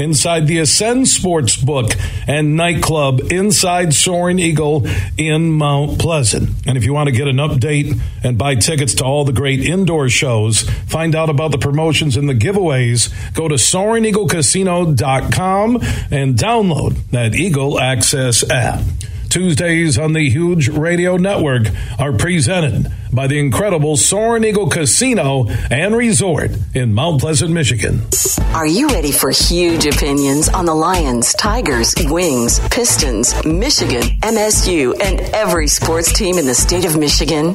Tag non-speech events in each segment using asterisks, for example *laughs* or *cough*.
inside the Ascend Sports Book and nightclub inside Soaring Eagle in Mount Pleasant. And if you want to get an update and buy tickets to all the great indoor shows, find out about the promotions and the giveaways, go to Soaring Eagle Casino and download that Eagle Access app. Tuesdays on the Huge Radio Network are presented by the incredible Soaring Eagle Casino and Resort in Mount Pleasant, Michigan. Are you ready for huge opinions on the Lions, Tigers, Wings, Pistons, Michigan, MSU, and every sports team in the state of Michigan?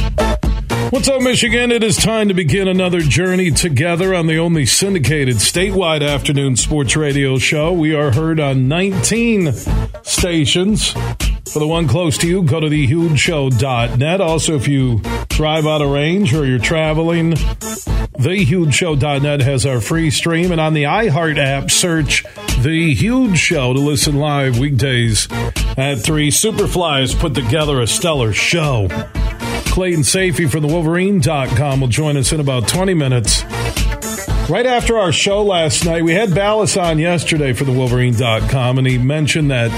What's up, Michigan? It is time to begin another journey together on the only syndicated statewide afternoon sports radio show. We are heard on 19 stations. For the one close to you, go to thehugeshow.net. Also, if you drive out of range or you're traveling, thehugeshow.net has our free stream. And on the iHeart app, search The Huge Show to listen live weekdays at 3. Superfly has put together a stellar show. Clayton Sayfie from the Wolverine.com will join us in about 20 minutes. Right after our show last night, we had Balas on yesterday for the Wolverine.com, and he mentioned that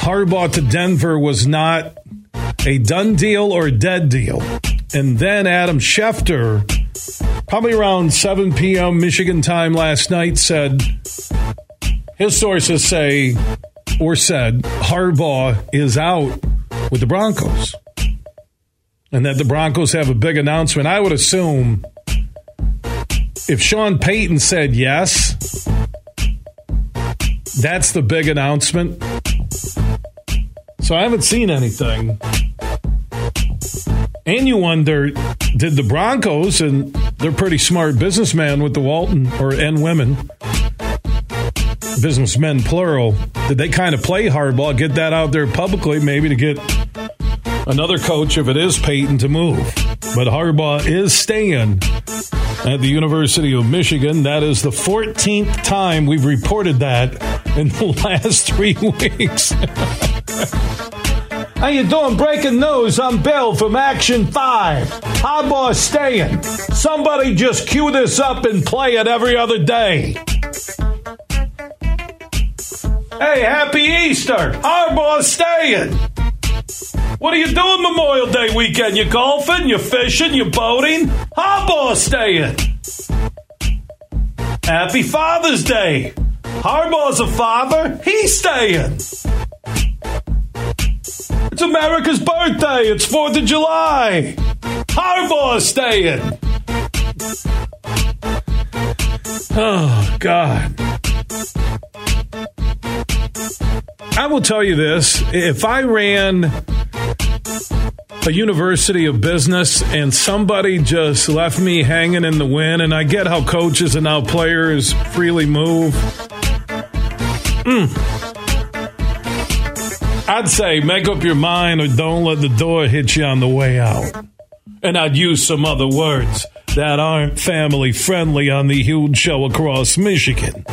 Harbaugh to Denver was not a done deal or dead deal. And then Adam Schefter, probably around 7 p.m. Michigan time last night, said his sources say or said Harbaugh is out with the Broncos and that the Broncos have a big announcement, I would assume if Sean Payton said yes, that's the big announcement. So I haven't seen anything. And you wonder, did the Broncos, and they're pretty smart businessmen with the Walton, or and women, businessmen plural, did they kind of play hardball, get that out there publicly, maybe to get another coach, if it is Payton, to move. But Harbaugh is staying at the University of Michigan. That is the 14th time we've reported that in the *laughs* last three *laughs* weeks. *laughs* How you doing? Breaking news. I'm Bill from Action 5. Harbaugh staying. Somebody just cue this up and play it every other day. Hey, happy Easter. Harbaugh staying. What are you doing Memorial Day weekend? You golfing? You fishing? You boating? Harbaugh staying. Happy Father's Day. Harbaugh's a father. He's staying. It's America's birthday. It's 4th of July. Harbaugh's staying. Oh, God. I will tell you this if I ran a university of business and somebody just left me hanging in the wind, and I get how coaches and how players freely move. Mm. I'd say make up your mind or don't let the door hit you on the way out. And I'd use some other words that aren't family friendly on the huge show across Michigan.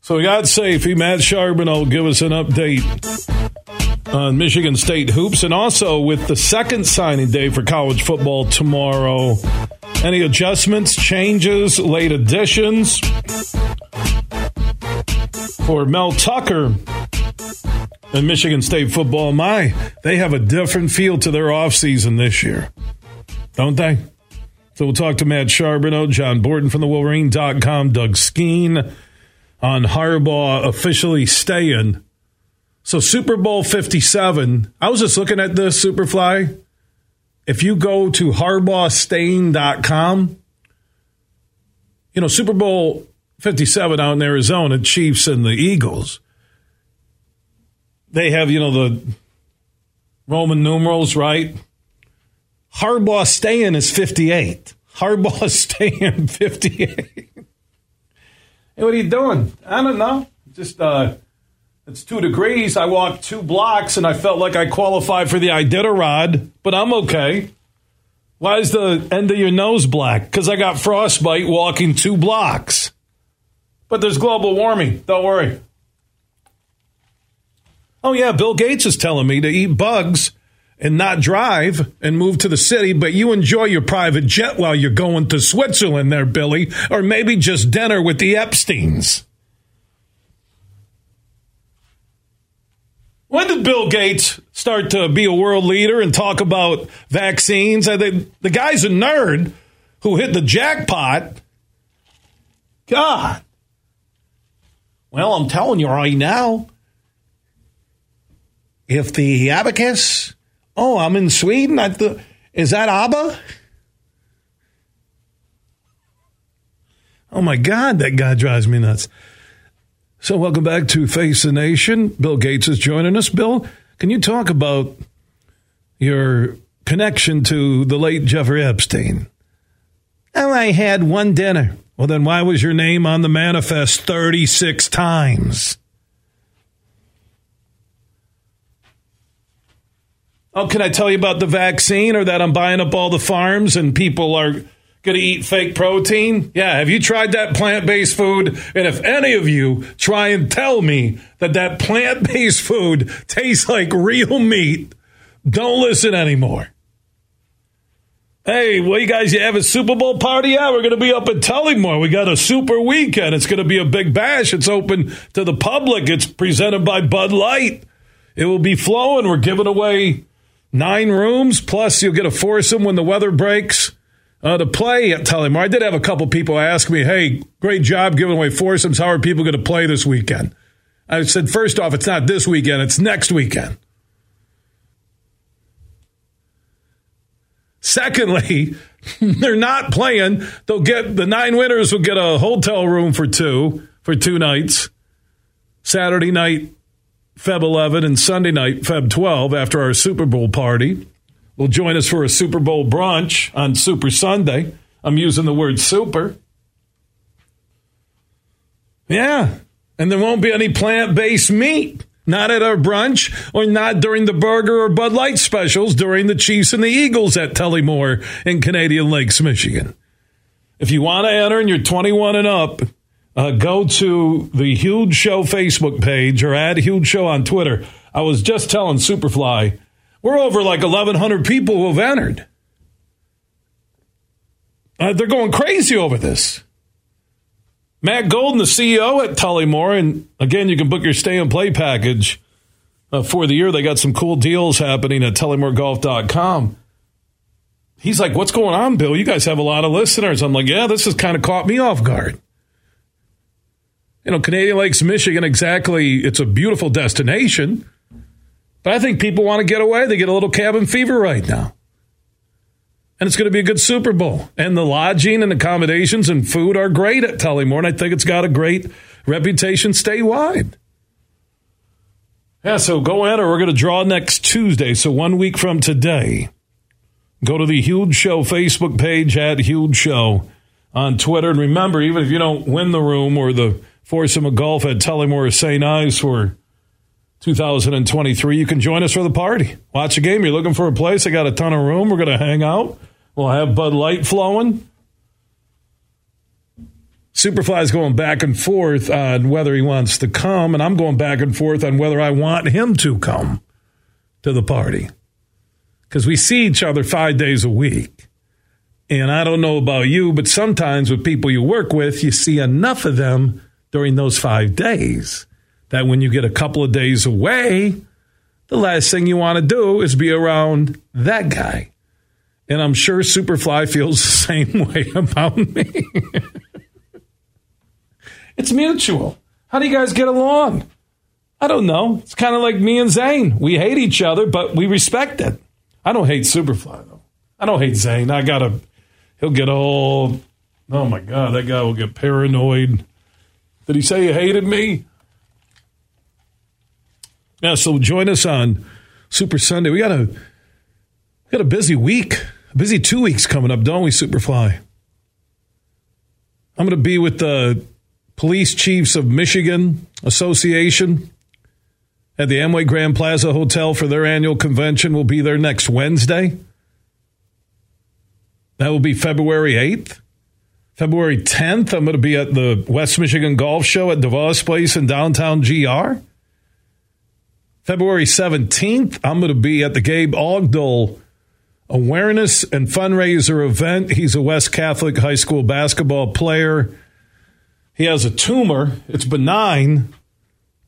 So God he Matt Charbonneau give us an update on Michigan State hoops, and also with the second signing day for college football tomorrow. Any adjustments, changes, late additions for Mel Tucker and Michigan State football? My, they have a different feel to their offseason this year, don't they? So we'll talk to Matt Charbonneau, John Borton from the Wolverine.com, Doug Skeen on Harbaugh officially staying so Super Bowl 57, I was just looking at this Superfly. if you go to harbaughstain.com, you know, Super Bowl 57 out in Arizona, Chiefs and the Eagles, they have, you know, the Roman numerals, right? Harbaugh staying is 58. Harbaugh *laughs* staying 58. hey, what are you doing? I don't know. Just, uh, it's two degrees. I walked two blocks and I felt like I qualified for the Iditarod, but I'm okay. Why is the end of your nose black? Because I got frostbite walking two blocks. But there's global warming. Don't worry. Oh, yeah, Bill Gates is telling me to eat bugs and not drive and move to the city, but you enjoy your private jet while you're going to Switzerland there, Billy, or maybe just dinner with the Epsteins. When did Bill Gates start to be a world leader and talk about vaccines? I think The guy's a nerd who hit the jackpot. God. Well, I'm telling you right now, if the abacus, oh, I'm in Sweden. I th- is that ABBA? Oh my God, that guy drives me nuts. So, welcome back to Face the Nation. Bill Gates is joining us. Bill, can you talk about your connection to the late Jeffrey Epstein? Oh, I had one dinner. Well, then why was your name on the manifest 36 times? Oh, can I tell you about the vaccine or that I'm buying up all the farms and people are going to eat fake protein? Yeah, have you tried that plant based food? And if any of you try and tell me that that plant based food tastes like real meat, don't listen anymore. Hey, well, you guys, you have a Super Bowl party? Yeah, we're going to be up at Tullymore. We got a super weekend. It's going to be a big bash. It's open to the public. It's presented by Bud Light. It will be flowing. We're giving away nine rooms, plus you'll get a foursome when the weather breaks uh, to play at Tullymore. I did have a couple people ask me, hey, great job giving away foursomes. How are people going to play this weekend? I said, first off, it's not this weekend, it's next weekend. Secondly, *laughs* they're not playing. They'll get the nine winners will get a hotel room for two for two nights. Saturday night, Feb 11, and Sunday night, Feb 12, after our Super Bowl party. Will join us for a Super Bowl brunch on Super Sunday. I'm using the word super. Yeah. And there won't be any plant based meat. Not at our brunch or not during the burger or Bud Light specials during the Chiefs and the Eagles at Tullymore in Canadian Lakes, Michigan. If you want to enter and you're 21 and up, uh, go to the Huge Show Facebook page or add Huge Show on Twitter. I was just telling Superfly, we're over like 1,100 people who have entered. Uh, they're going crazy over this. Matt Golden, the CEO at Tullymore, and again, you can book your stay and play package uh, for the year. They got some cool deals happening at TullymoreGolf.com. He's like, What's going on, Bill? You guys have a lot of listeners. I'm like, Yeah, this has kind of caught me off guard. You know, Canadian Lakes, Michigan, exactly. It's a beautiful destination. But I think people want to get away. They get a little cabin fever right now and it's going to be a good Super Bowl. And the lodging and accommodations and food are great at Tullymore, and I think it's got a great reputation statewide. Yeah, so go enter. We're going to draw next Tuesday, so one week from today. Go to the Huge Show Facebook page at Huge Show on Twitter. And remember, even if you don't win the room or the foursome of golf at Tullymore or St. Ives for 2023. You can join us for the party. Watch a game. You're looking for a place. I got a ton of room. We're going to hang out. We'll have Bud Light flowing. Superfly's going back and forth on whether he wants to come, and I'm going back and forth on whether I want him to come to the party. Because we see each other five days a week. And I don't know about you, but sometimes with people you work with, you see enough of them during those five days that when you get a couple of days away, the last thing you want to do is be around that guy. And I'm sure Superfly feels the same *laughs* way about me. *laughs* it's mutual. How do you guys get along? I don't know. It's kind of like me and Zane. We hate each other, but we respect it. I don't hate Superfly, though. I don't hate Zane. I gotta. He'll get all. Oh my god, that guy will get paranoid. Did he say he hated me? Yeah. So join us on Super Sunday. We got a got a busy week, a busy two weeks coming up, don't we, Superfly? I'm going to be with the Police Chiefs of Michigan Association at the Amway Grand Plaza Hotel for their annual convention. We'll be there next Wednesday. That will be February 8th. February 10th, I'm going to be at the West Michigan Golf Show at DeVos Place in downtown GR. February 17th, I'm going to be at the Gabe Ogdall Awareness and Fundraiser event. He's a West Catholic high school basketball player. He has a tumor. It's benign,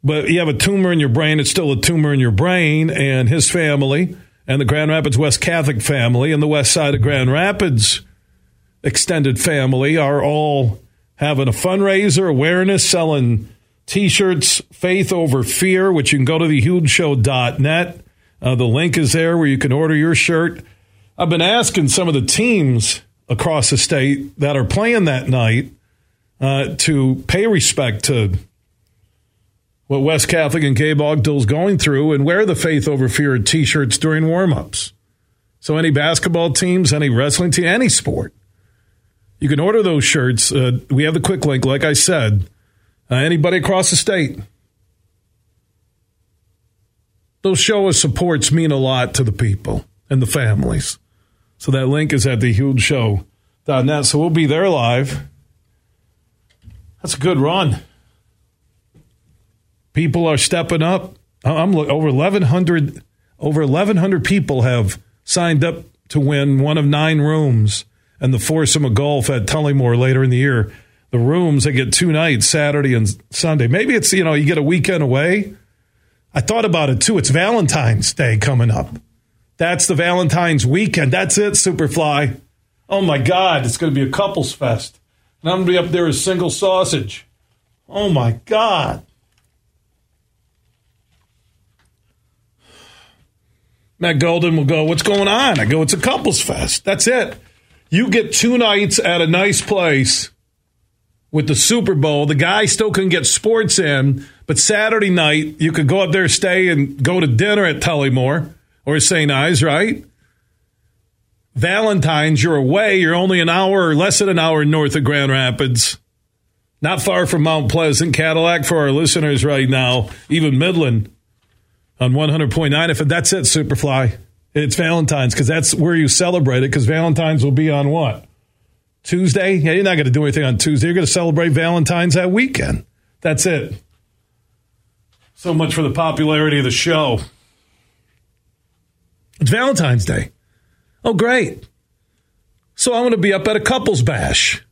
but you have a tumor in your brain. It's still a tumor in your brain. And his family and the Grand Rapids West Catholic family and the West Side of Grand Rapids extended family are all having a fundraiser, awareness, selling t shirts, Faith Over Fear, which you can go to thehugeshow.net. Uh, the link is there where you can order your shirt. I've been asking some of the teams across the state that are playing that night uh, to pay respect to what West Catholic and Gabe Ogdall's going through and wear the Faith Over Fear t shirts during warmups. So, any basketball teams, any wrestling team, any sport, you can order those shirts. Uh, we have the quick link, like I said. Uh, anybody across the state. Those show us supports mean a lot to the people and the families. So that link is at thehugeshow.net. So we'll be there live. That's a good run. People are stepping up. I'm over 1100 over 1100 people have signed up to win one of nine rooms and the foursome of golf at Tullymore later in the year. The rooms they get two nights, Saturday and Sunday. Maybe it's you know you get a weekend away. I thought about it too. It's Valentine's Day coming up. That's the Valentine's weekend. That's it, Superfly. Oh my God, it's going to be a couples fest. And I'm going to be up there as single sausage. Oh my God. Matt Golden will go, What's going on? I go, It's a couples fest. That's it. You get two nights at a nice place with the Super Bowl. The guy still can get sports in, but Saturday night, you could go up there, stay, and go to dinner at Tullymore or St. Ives, right? Valentine's, you're away. You're only an hour or less than an hour north of Grand Rapids. Not far from Mount Pleasant. Cadillac for our listeners right now, even Midland on 100.9. If that's it, Superfly, it's Valentine's because that's where you celebrate it because Valentine's will be on what? Tuesday? Yeah, you're not going to do anything on Tuesday. You're going to celebrate Valentine's that weekend. That's it. So much for the popularity of the show. It's Valentine's Day. Oh, great. So I'm going to be up at a couples bash.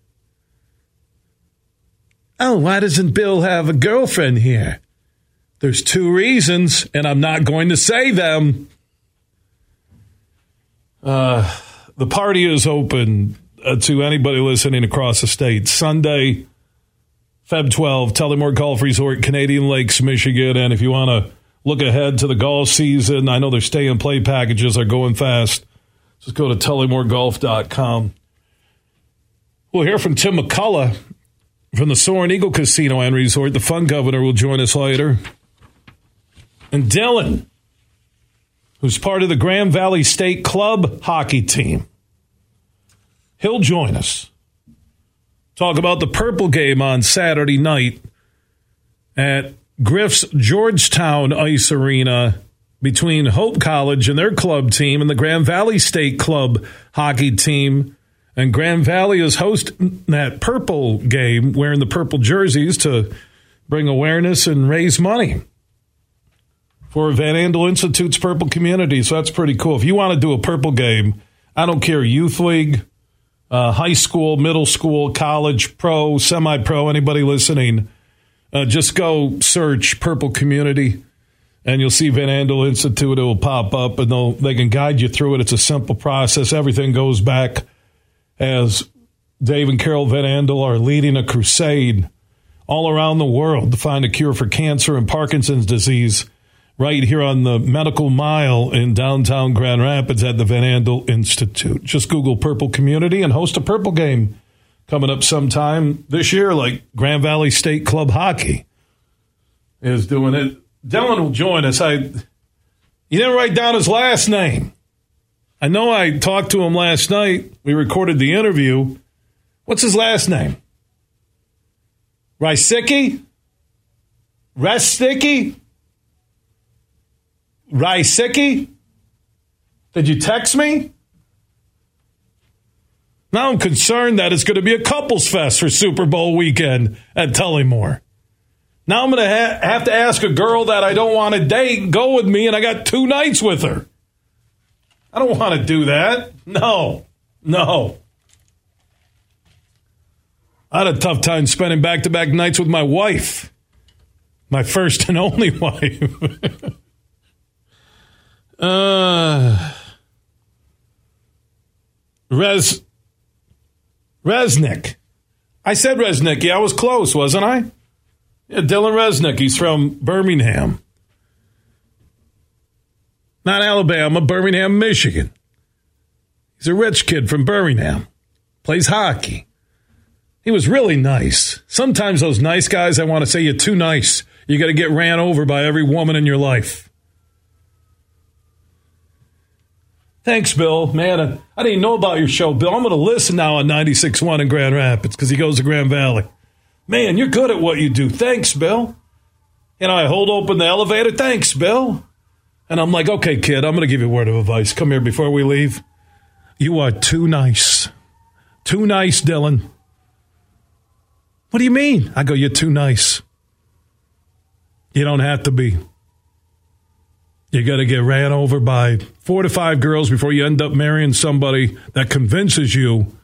Oh, why doesn't Bill have a girlfriend here? There's two reasons, and I'm not going to say them. Uh, the party is open uh, to anybody listening across the state. Sunday, Feb 12, Tullymore Golf Resort, Canadian Lakes, Michigan. And if you want to look ahead to the golf season. I know their stay and play packages are going fast. Just go to tullymoregolf.com. We'll hear from Tim McCullough from the Soaring Eagle Casino and Resort. The fun governor will join us later. And Dylan, who's part of the Grand Valley State Club hockey team, he'll join us. Talk about the purple game on Saturday night at Griff's Georgetown Ice Arena between Hope College and their club team and the Grand Valley State Club hockey team. And Grand Valley is hosting that purple game, wearing the purple jerseys to bring awareness and raise money for Van Andel Institute's Purple Community. So that's pretty cool. If you want to do a purple game, I don't care, youth league, uh, high school, middle school, college, pro, semi pro, anybody listening uh, just go search Purple Community and you'll see Van Andel Institute. It will pop up and they'll, they can guide you through it. It's a simple process. Everything goes back as Dave and Carol Van Andel are leading a crusade all around the world to find a cure for cancer and Parkinson's disease. Right here on the Medical Mile in downtown Grand Rapids at the Van Andel Institute. Just Google Purple Community and host a Purple game coming up sometime this year, like Grand Valley State Club Hockey is doing it. Dylan will join us. I you didn't write down his last name. I know I talked to him last night. We recorded the interview. What's his last name? Rysicki? Resticky? Rysicki? Did you text me? Now I'm concerned that it's going to be a couples fest for Super Bowl weekend at Tullymore. Now I'm going to ha- have to ask a girl that I don't want to date go with me, and I got two nights with her. I don't want to do that. No, no. I had a tough time spending back to back nights with my wife, my first and only *laughs* wife. Uh, Rez Resnick. I said Resnick. Yeah, I was close, wasn't I? Yeah, Dylan Resnick. He's from Birmingham. Not Alabama, Birmingham, Michigan. He's a rich kid from Birmingham. Plays hockey. He was really nice. Sometimes those nice guys, I want to say you're too nice. You got to get ran over by every woman in your life. Thanks, Bill. Man, I didn't know about your show, Bill. I'm going to listen now on 96.1 in Grand Rapids because he goes to Grand Valley. Man, you're good at what you do. Thanks, Bill. And I hold open the elevator. Thanks, Bill. And I'm like, okay, kid, I'm going to give you a word of advice. Come here before we leave. You are too nice. Too nice, Dylan. What do you mean? I go, you're too nice. You don't have to be. You got to get ran over by four to five girls before you end up marrying somebody that convinces you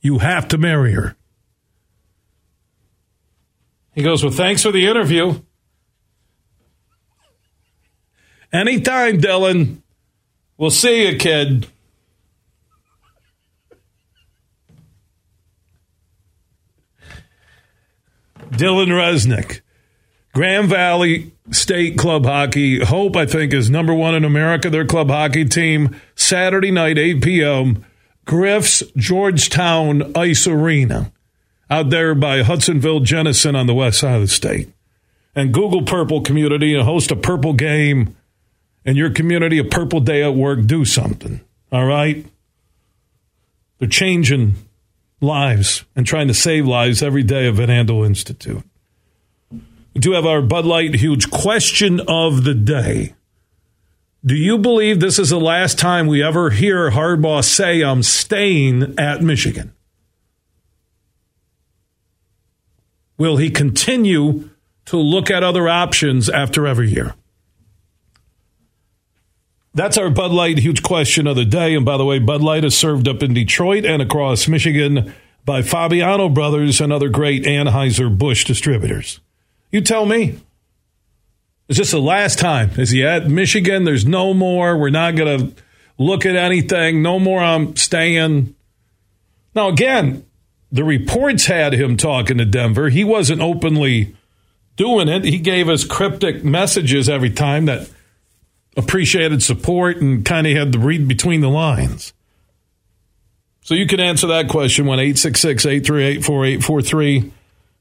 you have to marry her. He goes, Well, thanks for the interview. Anytime, Dylan. We'll see you, kid. Dylan Resnick, Grand Valley State Club Hockey. Hope, I think, is number one in America. Their club hockey team, Saturday night, 8 p.m., Griff's Georgetown Ice Arena out there by Hudsonville Jenison on the west side of the state. And Google Purple Community and host a purple game in your community, a purple day at work. Do something. All right? They're changing lives and trying to save lives every day at Van Andel Institute. We do have our Bud Light huge question of the day. Do you believe this is the last time we ever hear Harbaugh say, I'm staying at Michigan? Will he continue to look at other options after every year? That's our Bud Light huge question of the day. And by the way, Bud Light is served up in Detroit and across Michigan by Fabiano Brothers and other great Anheuser-Busch distributors. You tell me. Is this the last time? Is he at Michigan? There's no more. We're not going to look at anything. No more. I'm staying. Now, again, the reports had him talking to Denver. He wasn't openly doing it. He gave us cryptic messages every time that appreciated support and kind of had to read between the lines. So you can answer that question when 866 838 4843.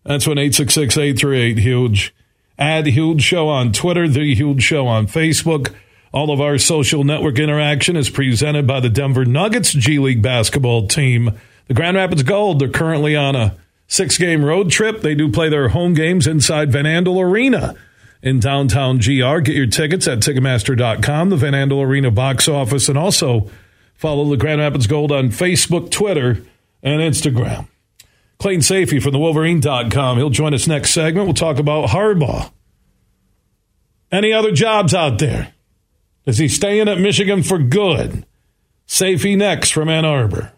That's when 866 838 Huge. Add Huge Show on Twitter, The Huge Show on Facebook. All of our social network interaction is presented by the Denver Nuggets G League basketball team. The Grand Rapids Gold, they're currently on a six game road trip. They do play their home games inside Van Andel Arena in downtown GR. Get your tickets at Ticketmaster.com, the Van Andel Arena box office, and also follow the Grand Rapids Gold on Facebook, Twitter, and Instagram. Clayton Sayfie from the Wolverine.com. He'll join us next segment. We'll talk about Harbaugh. Any other jobs out there? Is he staying at Michigan for good? Sayfie next from Ann Arbor.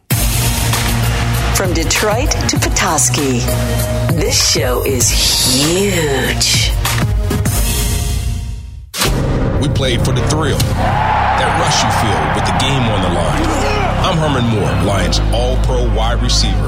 From Detroit to Petoskey, this show is huge. We played for the thrill, that rush you feel with the game on the line. I'm Herman Moore, Lions All Pro wide receiver.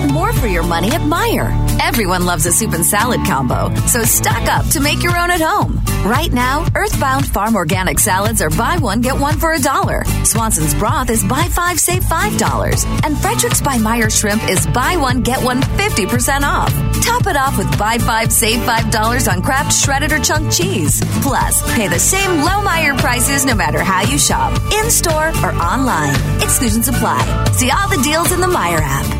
Get more for your money at Meijer. Everyone loves a soup and salad combo, so stock up to make your own at home. Right now, Earthbound Farm Organic Salads are buy one, get one for a dollar. Swanson's Broth is buy five, save five dollars. And Frederick's by Meijer Shrimp is buy one, get one 50% off. Top it off with buy five, save five dollars on Kraft shredded or chunk cheese. Plus, pay the same low Meijer prices no matter how you shop, in store or online. Exclusions apply. See all the deals in the Meijer app.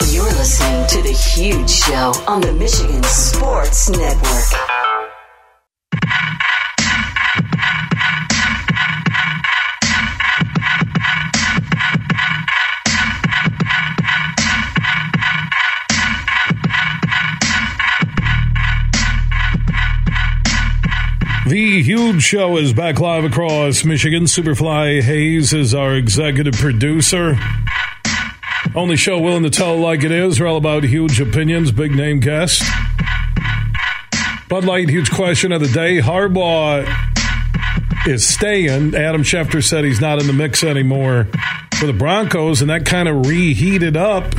You're listening to The Huge Show on the Michigan Sports Network. The Huge Show is back live across Michigan. Superfly Hayes is our executive producer. Only show willing to tell like it is. We're all about huge opinions, big name guests. Bud Light, huge question of the day. Harbaugh is staying. Adam Schefter said he's not in the mix anymore for the Broncos, and that kind of reheated up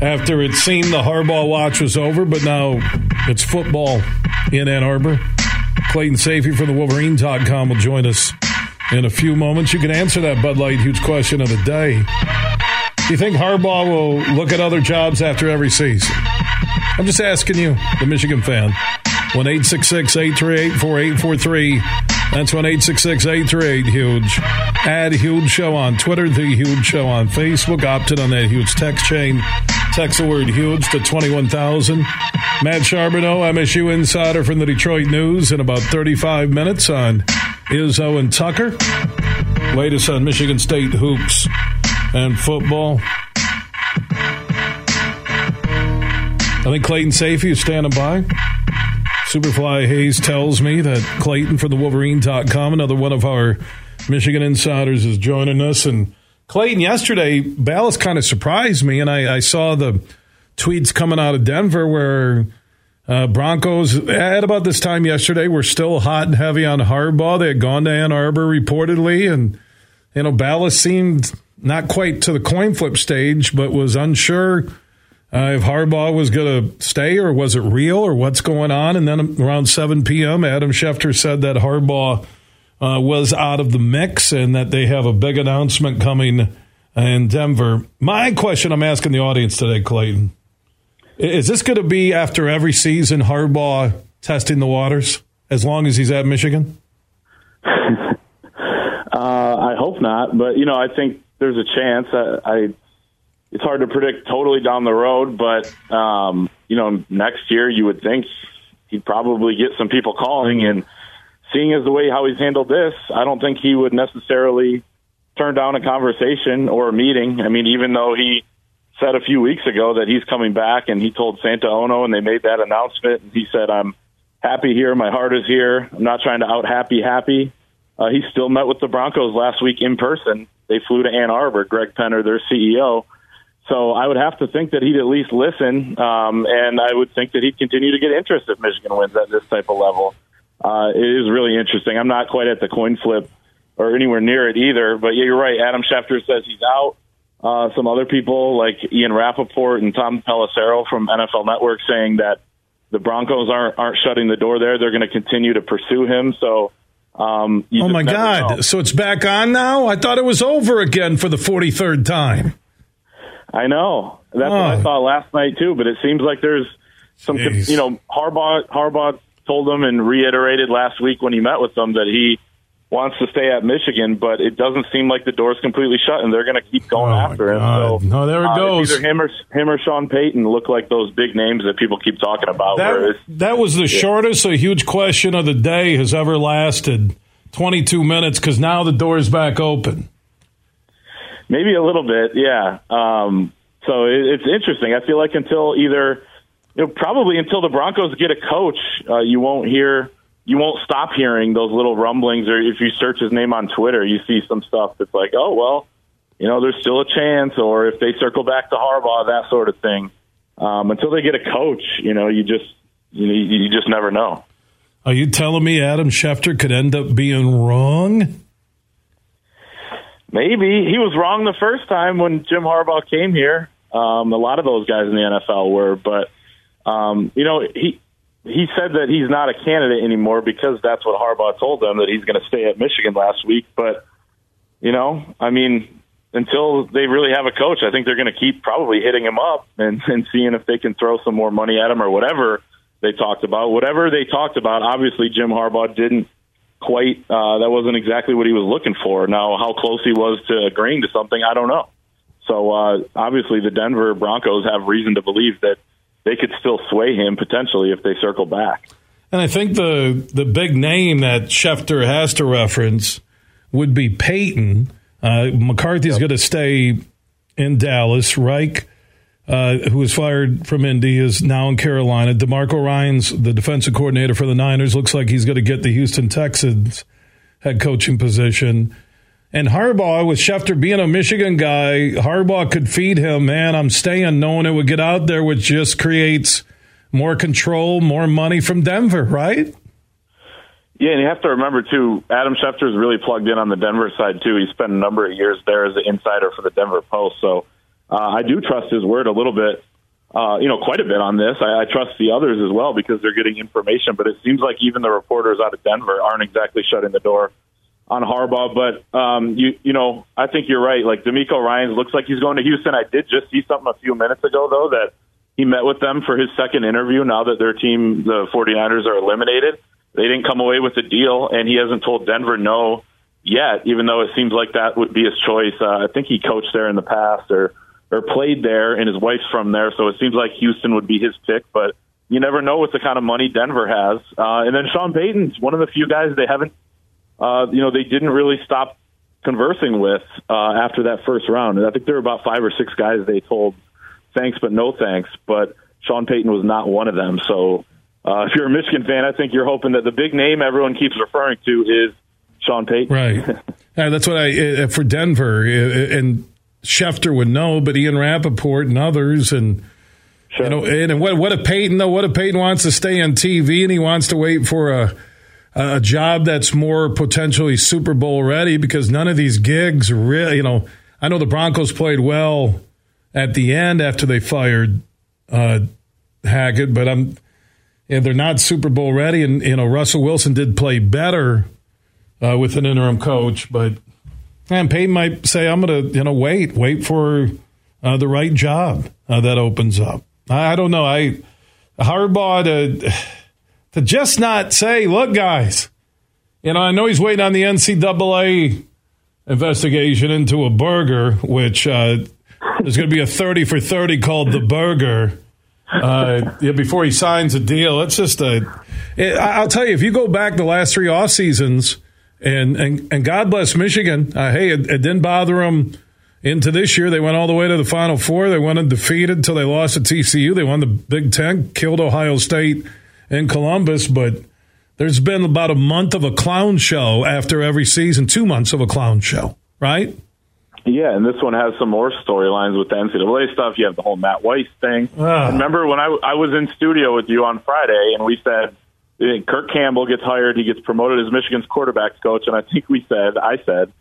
after it seemed the Harbaugh watch was over, but now it's football in Ann Arbor. Clayton Sayfie from the Wolverine.com will join us in a few moments. You can answer that Bud Light huge question of the day. Do you think Harbaugh will look at other jobs after every season? I'm just asking you, the Michigan fan. 1 838 4843. That's 1 838 Huge. Add Huge Show on Twitter, The Huge Show on Facebook. Opted on that huge text chain. Text the word huge to 21,000. Matt Charbonneau, MSU insider from the Detroit News, in about 35 minutes on Izzo and Tucker. Latest on Michigan State hoops and football. I think Clayton Sayfie is standing by. Superfly Hayes tells me that Clayton from the Wolverine.com, another one of our Michigan insiders, is joining us. And Clayton, yesterday, Balas kind of surprised me, and I, I, saw the tweets coming out of Denver where uh, Broncos, at about this time yesterday, were still hot and heavy on Harbaugh. They had gone to Ann Arbor reportedly, and, you know, Balas seemed not quite to the coin flip stage, but was unsure uh, if Harbaugh was going to stay or was it real or what's going on. And then around 7 p.m., Adam Schefter said that Harbaugh uh, was out of the mix and that they have a big announcement coming in Denver. My question I'm asking the audience today, Clayton, is this going to be after every season Harbaugh testing the waters as long as he's at Michigan? *laughs* uh, I hope not, but you know, I think there's a chance. I, I it's hard to predict totally down the road, but um, you know, next year you would think he'd probably get some people calling and seeing as the way how he's handled this, I don't think he would necessarily turn down a conversation or a meeting. I mean, even though he said a few weeks ago that he's coming back and he told Santa Ono and they made that announcement and he said, I'm happy here. My heart is here. I'm not trying to out happy happy. Uh, he still met with the Broncos last week in person. They flew to Ann Arbor. Greg Penner, their CEO. So I would have to think that he'd at least listen, um, and I would think that he'd continue to get interest if Michigan wins at this type of level. Uh, it is really interesting. I'm not quite at the coin flip or anywhere near it either. But yeah, you're right. Adam Schefter says he's out. Uh, some other people like Ian Rapoport and Tom Pelissero from NFL Network saying that the Broncos aren't aren't shutting the door there. They're going to continue to pursue him. So. Um, oh my God! Know. So it's back on now. I thought it was over again for the forty third time. I know. That's oh. what I thought last night too. But it seems like there's some, Jeez. you know, Harbaugh. Harbaugh told them and reiterated last week when he met with them that he wants to stay at Michigan, but it doesn't seem like the door's completely shut, and they're going to keep going oh after him. So, no, there it uh, goes. Either him or him or Sean Payton look like those big names that people keep talking about. That, that was the yeah. shortest a huge question of the day has ever lasted. 22 minutes because now the door's back open. Maybe a little bit, yeah. Um, so it, it's interesting. I feel like until either, you know, probably until the Broncos get a coach, uh, you won't hear you won't stop hearing those little rumblings or if you search his name on Twitter, you see some stuff that's like, oh, well, you know, there's still a chance, or if they circle back to Harbaugh, that sort of thing. Um, until they get a coach, you know, you just you, know, you just never know. Are you telling me Adam Schefter could end up being wrong? Maybe he was wrong the first time when Jim Harbaugh came here. Um, a lot of those guys in the NFL were, but um, you know, he he said that he's not a candidate anymore because that's what Harbaugh told them that he's going to stay at Michigan last week. But you know, I mean, until they really have a coach, I think they're going to keep probably hitting him up and, and seeing if they can throw some more money at him or whatever they talked about. Whatever they talked about, obviously Jim Harbaugh didn't quite. Uh, that wasn't exactly what he was looking for. Now, how close he was to agreeing to something, I don't know. So uh, obviously, the Denver Broncos have reason to believe that they could still sway him potentially if they circle back. And I think the the big name that Schefter has to reference would be Payton. Uh, McCarthy's yep. going to stay in Dallas. Reich, uh, who was fired from Indy, is now in Carolina. DeMarco Ryans, the defensive coordinator for the Niners, looks like he's going to get the Houston Texans head coaching position. And Harbaugh, with Schefter being a Michigan guy, Harbaugh could feed him, man, I'm staying, knowing it would get out there, which just creates more control, more money from Denver, right? Yeah, and you have to remember, too, Adam Schefter is really plugged in on the Denver side, too. He spent a number of years there as an insider for the Denver Post. So uh, I do trust his word a little bit, uh, you know, quite a bit on this. I, I trust the others as well because they're getting information. But it seems like even the reporters out of Denver aren't exactly shutting the door on Harbaugh, but um, you you know I think you're right. Like DeMeco Ryans looks like he's going to Houston. I did just see something a few minutes ago though that he met with them for his second interview. Now that their team, the 49ers, are eliminated, they didn't come away with a deal, and he hasn't told Denver no yet. Even though it seems like that would be his choice. Uh, I think he coached there in the past or or played there, and his wife's from there, so it seems like Houston would be his pick, but. You never know with the kind of money Denver has. Uh, and then Sean Payton's one of the few guys they haven't uh, you know, they didn't really stop conversing with uh, after that first round. And I think there were about five or six guys they told thanks but no thanks. But Sean Payton was not one of them. So uh, if you're a Michigan fan, I think you're hoping that the big name everyone keeps referring to is Sean Payton. Right. *laughs* yeah, that's what I uh, for Denver uh, and Schefter would know, but Ian Rapoport and others and. Sure. You know, and what what if Payton though? What if Payton wants to stay on TV and he wants to wait for a a job that's more potentially Super Bowl ready because none of these gigs really, you know, I know the Broncos played well at the end after they fired uh, Hackett, but I'm, and they're not Super Bowl ready. And, you know, Russell Wilson did play better uh, with an interim coach, but and Payton might say, I'm going to, you know, wait, wait for uh, the right job uh, that opens up. I, I don't know. I, Harbaugh to, to just not say, look, guys, you know, I know he's waiting on the NCAA investigation into a burger, which uh, there's going to be a 30 for 30 called the burger. Uh, yeah, before he signs a deal, it's just a. It, I'll tell you, if you go back the last three off seasons, and and, and God bless Michigan, uh, hey, it, it, didn't bother them into this year. They went all the way to the Final Four. They went undefeated until they lost to TCU. They won the Big Ten, killed Ohio State in Columbus, but there's been about a month of a clown show after every season, two months of a clown show, right? Yeah, and this one has some more storylines with the NCAA stuff. You have the whole Matt Weiss thing. Uh. Remember when I, I was in studio with you on Friday and we said, Kirk Campbell gets hired. He gets promoted as Michigan's quarterbacks coach, and I think we said, I said,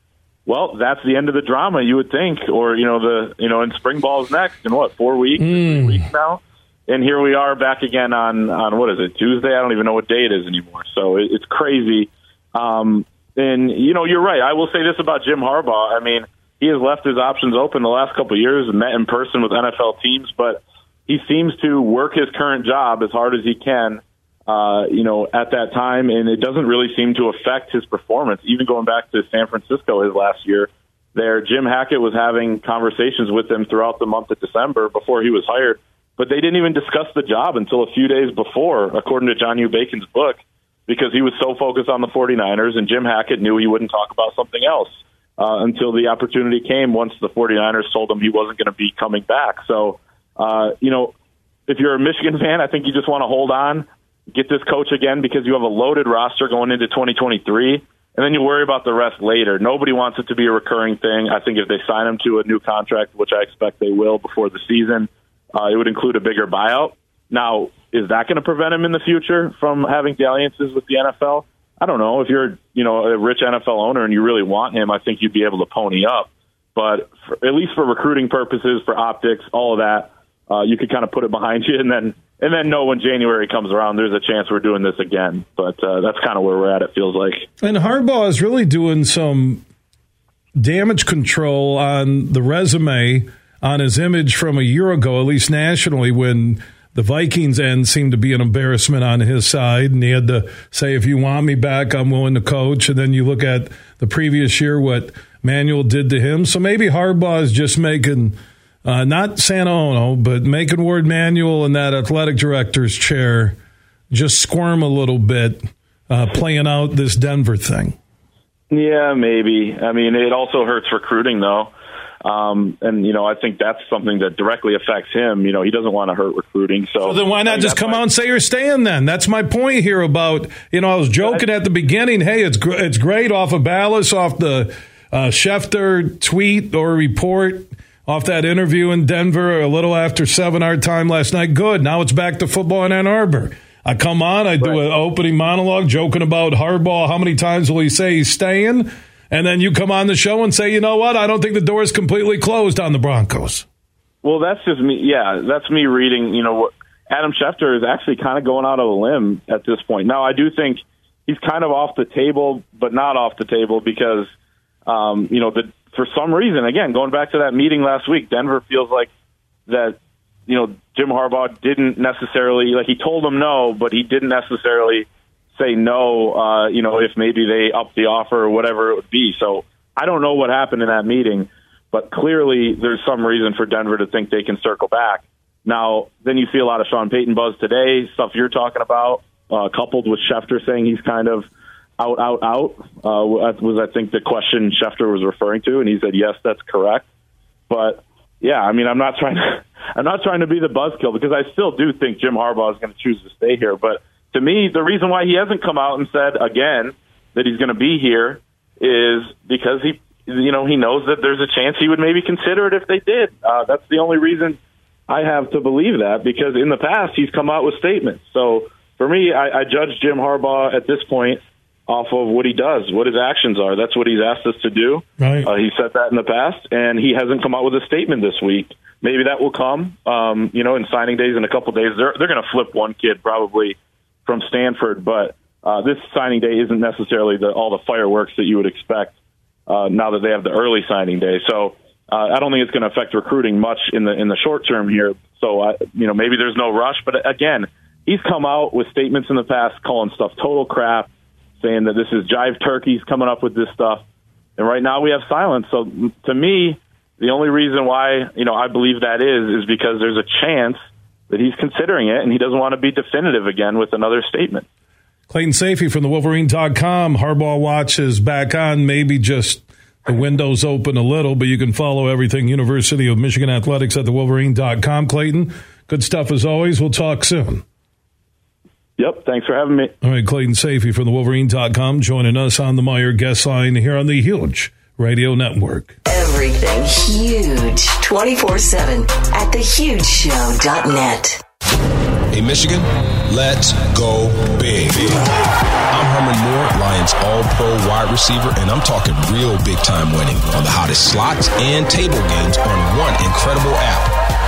well, that's the end of the drama. You would think, or you know, the you know, and spring ball's next in what four weeks? Mm. weeks now, and here we are back again on on what is it Tuesday? I don't even know what day it is anymore. So it, it's crazy. Um, and you know, you're right. I will say this about Jim Harbaugh. I mean, he has left his options open the last couple of years met in person with NFL teams, but he seems to work his current job as hard as he can uh, you know, at that time, and it doesn't really seem to affect his performance. Even going back to San Francisco his last year, there, Jim Hackett was having conversations with him throughout the month of December before he was hired, but they didn't even discuss the job until a few days before, according to John U. Bacon's book, because he was so focused on the 49ers, and Jim Hackett knew he wouldn't talk about something else uh, until the opportunity came once the 49ers told him he wasn't going to be coming back. So, uh, you know, if you're a Michigan fan, I think you just want to hold on get this coach again because you have a loaded roster going into 2023, and then you worry about the rest later. Nobody wants it to be a recurring thing. I think if they sign him to a new contract, which I expect they will before the season, uh, it would include a bigger buyout. Now, is that going to prevent him in the future from having dalliances with the NFL? I don't know. If you're, you know, a rich NFL owner and you really want him, I think you'd be able to pony up. But for, at least for recruiting purposes, for optics, all of that, uh, you could kind of put it behind you *laughs* and then and then know when January comes around, there's a chance we're doing this again. But uh, that's kind of where we're at. It feels like. And Harbaugh is really doing some damage control on the resume on his image from a year ago, at least nationally, when the Vikings end seemed to be an embarrassment on his side, and he had to say, "If you want me back, I'm willing to coach." And then you look at the previous year, what Manuel did to him. So maybe Harbaugh is just making uh, not Sanaono, but making Warde Manuel in that athletic director's chair just squirm a little bit, uh, playing out this Denver thing. Yeah, maybe. I mean, it also hurts recruiting, though. Um, and you know, I think that's something that directly affects him. You know, he doesn't want to hurt recruiting. So, so then why not just come out and say you're staying? Then that's my point here. About you know, I was joking at the beginning. Hey, it's gr- it's great off of Balas, off the uh, Schefter tweet or report off that interview in Denver a little after seven our time last night. Good. Now it's back to football in Ann Arbor. I come on, I do right. an opening monologue joking about Harbaugh. How many times will he say he's staying? And then you come on the show and say, you know what? I don't think the door is completely closed on the Broncos. Well, that's just me. Yeah, that's me reading. You know what? Adam Schefter is actually kind of going out of a limb at this point. Now, I do think he's kind of off the table, but not off the table because, um, you know, the for some reason, again, going back to that meeting last week, Denver feels like that, you know, Jim Harbaugh didn't necessarily, like he told them no, but he didn't necessarily say no, uh, you know, if maybe they up the offer or whatever it would be. So I don't know what happened in that meeting, but clearly there's some reason for Denver to think they can circle back. Now, then you see a lot of Sean Payton buzz today, stuff you're talking about, uh, coupled with Schefter saying he's kind of out, out, out uh, was I think the question Schefter was referring to, and he said yes, that's correct. But yeah, I mean, I'm not trying to, *laughs* I'm not trying to be the buzzkill because I still do think Jim Harbaugh is going to choose to stay here. But to me, the reason why he hasn't come out and said again that he's going to be here is because he, you know, he knows that there's a chance he would maybe consider it if they did. Uh, that's the only reason I have to believe that because in the past he's come out with statements. So for me, I, I judge Jim Harbaugh at this point off of what he does, what his actions are. That's what he's asked us to do. Right. Uh, he said that in the past, and he hasn't come out with a statement this week. Maybe that will come. Um, you know, in signing days in a couple days, they're they're going to flip one kid probably from Stanford, but uh, this signing day isn't necessarily the, all the fireworks that you would expect uh, now that they have the early signing day. So. Uh, I don't think it's going to affect recruiting much in the in the short term here. So, I, you know, maybe there's no rush. But again, he's come out with statements in the past calling stuff total crap, saying that this is jive turkeys coming up with this stuff. And right now we have silence. So to me, the only reason why, you know, I believe that is, is because there's a chance that he's considering it and he doesn't want to be definitive again with another statement. Clayton Sayfie from the Wolverine.com. Harbaugh Watch is back on. Maybe just the window's open a little, but you can follow everything University of Michigan Athletics at the Wolverine.com. Clayton, good stuff as always. We'll talk soon. Yep. Thanks for having me. All right. Clayton Sayfie from the Wolverine.com joining us on the Meyer guest line here on the Huge Radio Network. Everything huge 24 7 at thehugeshow.net. Hey, Michigan, let's go big. I'm Herman Moore, Lions All Pro wide receiver, and I'm talking real big time winning on the hottest slots and table games on one incredible app.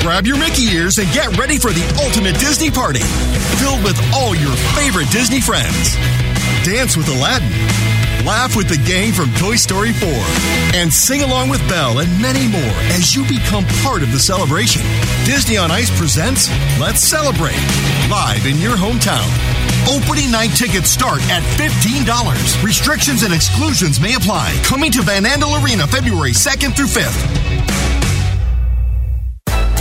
Grab your Mickey ears and get ready for the ultimate Disney party, filled with all your favorite Disney friends. Dance with Aladdin, laugh with the gang from Toy Story 4, and sing along with Belle and many more as you become part of the celebration. Disney on Ice presents Let's Celebrate, live in your hometown. Opening night tickets start at $15. Restrictions and exclusions may apply. Coming to Van Andel Arena February 2nd through 5th.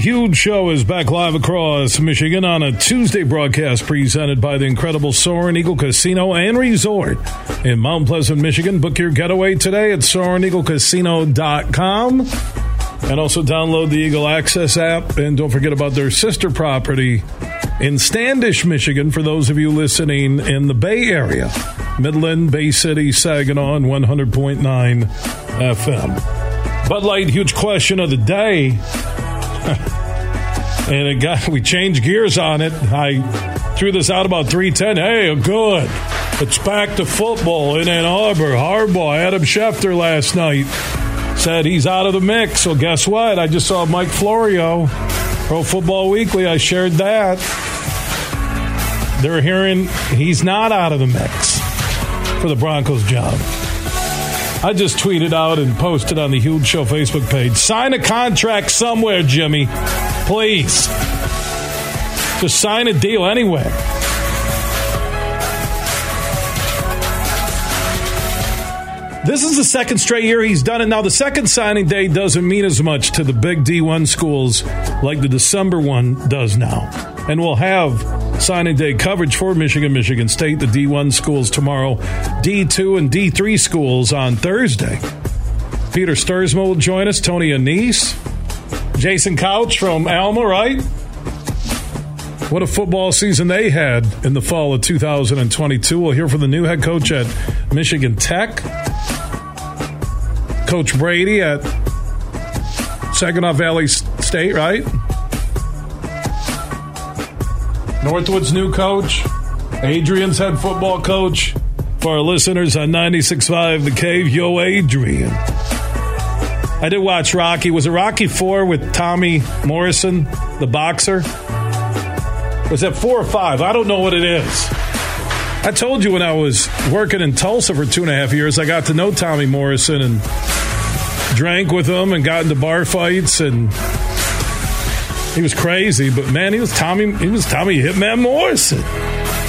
Huge Show is back live across Michigan on a Tuesday broadcast presented by the incredible Soaring Eagle Casino and Resort in Mount Pleasant, Michigan. Book your getaway today at SoaringEagleCasino.com and also download the Eagle Access app. And don't forget about their sister property in Standish, Michigan, for those of you listening in the Bay Area. Midland, Bay City, Saginaw, and 100.9 FM. Bud Light, huge question of the day. *laughs* and it got we changed gears on it. I threw this out about three ten. Hey, good. It's back to football in Ann Arbor. Harbaugh, Adam Schefter last night said he's out of the mix. So guess what? I just saw Mike Florio, Pro Football Weekly. I shared that. They're hearing he's not out of the mix for the Broncos job. I just tweeted out and posted on the Huge Show Facebook page. Sign a contract somewhere, Jimmy. Please. Just sign a deal anywhere. This is the second straight year he's done it. Now, the second signing day doesn't mean as much to the big D1 schools like the December one does now. And we'll have signing day coverage for Michigan, Michigan State, the D1 schools tomorrow, D2 and D3 schools on Thursday. Peter Stuursma will join us, Tony Annese, Jason Couch from Alma, right? What a football season they had in the fall of 2022. We'll hear from the new head coach at Michigan Tech, Coach Brady at Saginaw Valley State, right? Northwood's new coach, Adrian's head football coach. For our listeners on 96.5 The Cave, yo, Adrian. I did watch Rocky. Was it Rocky 4 with Tommy Morrison, the boxer? Was that 4 or 5? I don't know what it is. I told you when I was working in Tulsa for two and a half years, I got to know Tommy Morrison and drank with him and got into bar fights and he was crazy, but man, he was Tommy. He was Tommy Hitman Morrison.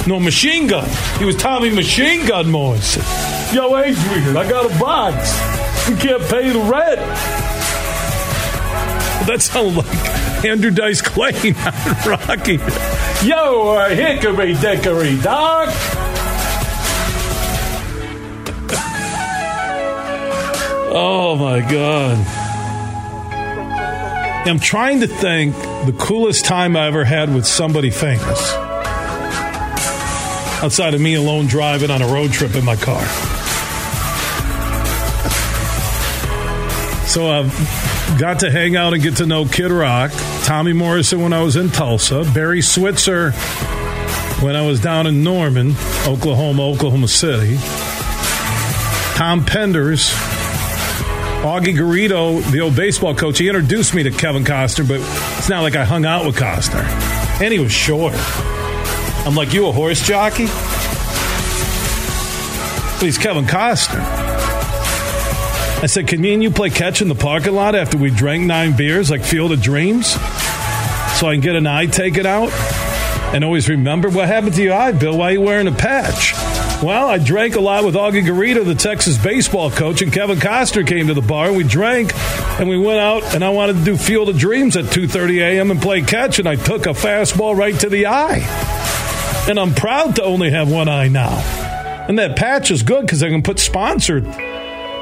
No machine gun. He was Tommy Machine Gun Morrison. Yo, Adrian, I got a box. You can't pay the rent. That sounded like Andrew Dice Clay, *laughs* Rocky. Yo, uh, hickory dickory doc. oh my God. I'm trying to think the coolest time I ever had with somebody famous. Outside of me alone driving on a road trip in my car. So I've got to hang out and get to know Kid Rock, Tommy Morrison when I was in Tulsa, Barry Switzer when I was down in Norman, Oklahoma, Oklahoma City, Tom Penders, Augie Garrido, the old baseball coach. He introduced me to Kevin Costner, but it's not like I hung out with Costner. And he was short. I'm like, you a horse jockey? But he's Kevin Costner. I said, Can me and you play catch in the parking lot after we drank nine beers, like Field of Dreams? So I can get an eye taken out? And always remember what happened to your eye, Bill? Why are you wearing a patch? Well, I drank a lot with Augie Garrido, the Texas baseball coach, and Kevin Costner came to the bar. And we drank, and we went out, and I wanted to do Field of Dreams at 2.30 a.m. and play catch, and I took a fastball right to the eye. And I'm proud to only have one eye now. And that patch is good because I can put sponsored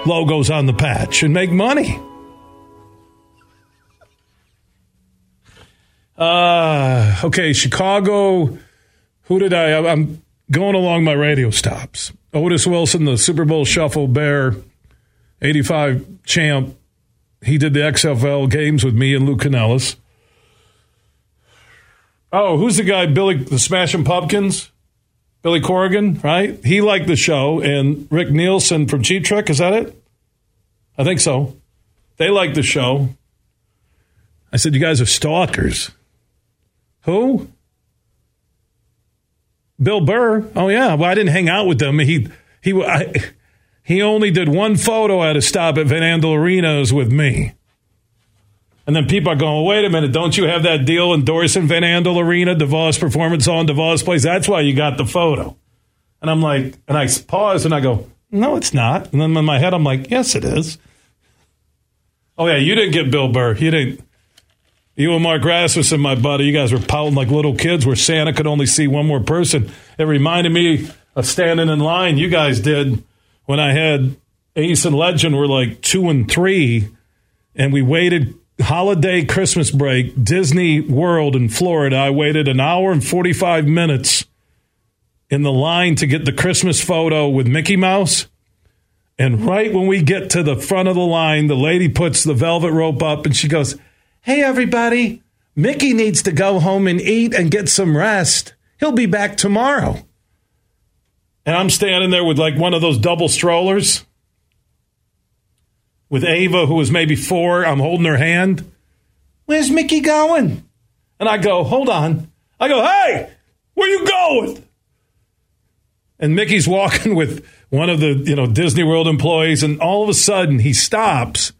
logos on the patch and make money. Uh, okay, Chicago. Who did I? I'm going along my radio stops. Otis Wilson, the Super Bowl Shuffle Bear, 85 champ. He did the XFL games with me and Luke Canellis. Oh, who's the guy? Billy, the Smashing Pumpkins? Billy Corrigan, right? He liked the show. And Rick Nielsen from Cheap Trick, is that it? I think so. They liked the show. I said, You guys are stalkers. Who? Bill Burr. Oh yeah. Well, I didn't hang out with them. He he I, he only did one photo at a stop at Van Andel Arenas with me. And then people are going, wait a minute, don't you have that deal endorsing Van Andel Arena, DeVos Performance on DeVos Place? That's why you got the photo. And I'm like, and I pause and I go, no, it's not. And then in my head, I'm like, yes, it is. Oh yeah, you didn't get Bill Burr. You didn't. You and Mark Rasmussen, my buddy, you guys were pouting like little kids where Santa could only see one more person. It reminded me of standing in line you guys did when I had Ace and Legend were like two and three, and we waited holiday Christmas break, Disney World in Florida. I waited an hour and 45 minutes in the line to get the Christmas photo with Mickey Mouse. And right when we get to the front of the line, the lady puts the velvet rope up and she goes, Hey, everybody, Mickey needs to go home and eat and get some rest. He'll be back tomorrow. And I'm standing there with like one of those double strollers with Ava, who was maybe four. I'm holding her hand. Where's Mickey going? And I go, Hold on. I go, Hey, where you going? And Mickey's walking *laughs* with one of the, you know, Disney World employees, and all of a sudden he stops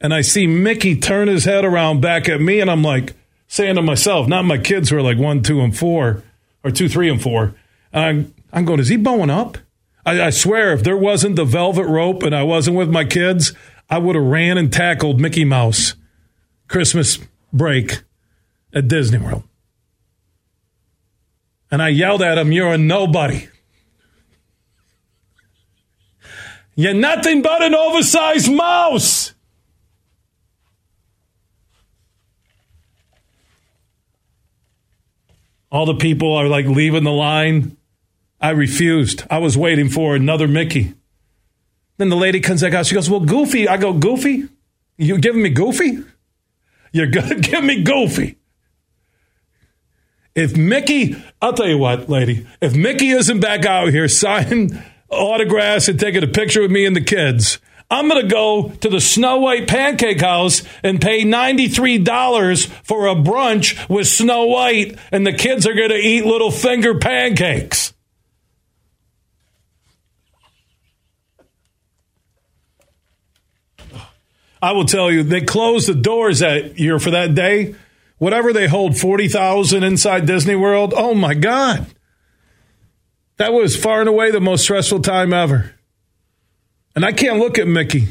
and I see Mickey turn his head around back at me, and I'm like saying to myself, not my kids who are like one, two, and four, or two, three, and four. I'm, I'm going, is he bowing up? I, I swear, if there wasn't the velvet rope and I wasn't with my kids, I would have ran and tackled Mickey Mouse Christmas break at Disney World. And I yelled at him, You're a nobody. You're nothing but an oversized mouse. All the people are like leaving the line. I refused. I was waiting for another Mickey. Then the lady comes back out. She goes, Well, Goofy. I go, Goofy? You giving me Goofy? You're going *laughs* to give me Goofy. If Mickey, I'll tell you what, lady, if Mickey isn't back out here signing autographs and taking a picture with me and the kids, I'm going to go to the Snow White Pancake House and pay $93 for a brunch with Snow White, and the kids are going to eat little finger pancakes. I will tell you, they close the doors that year for that day. Whatever they hold, 40,000 inside Disney World. Oh my God. That was far and away the most stressful time ever. And I can't look at Mickey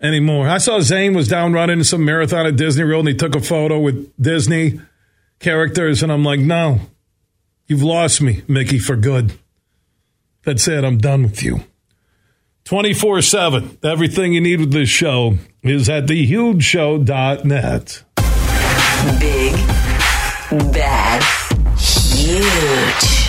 anymore. I saw Zane was down running some marathon at Disney World and he took a photo with Disney characters. And I'm like, no, you've lost me, Mickey, for good. That's it. I'm done with you. 24 7. Everything you need with this show is at thehugeshow.net. Big, bad, huge.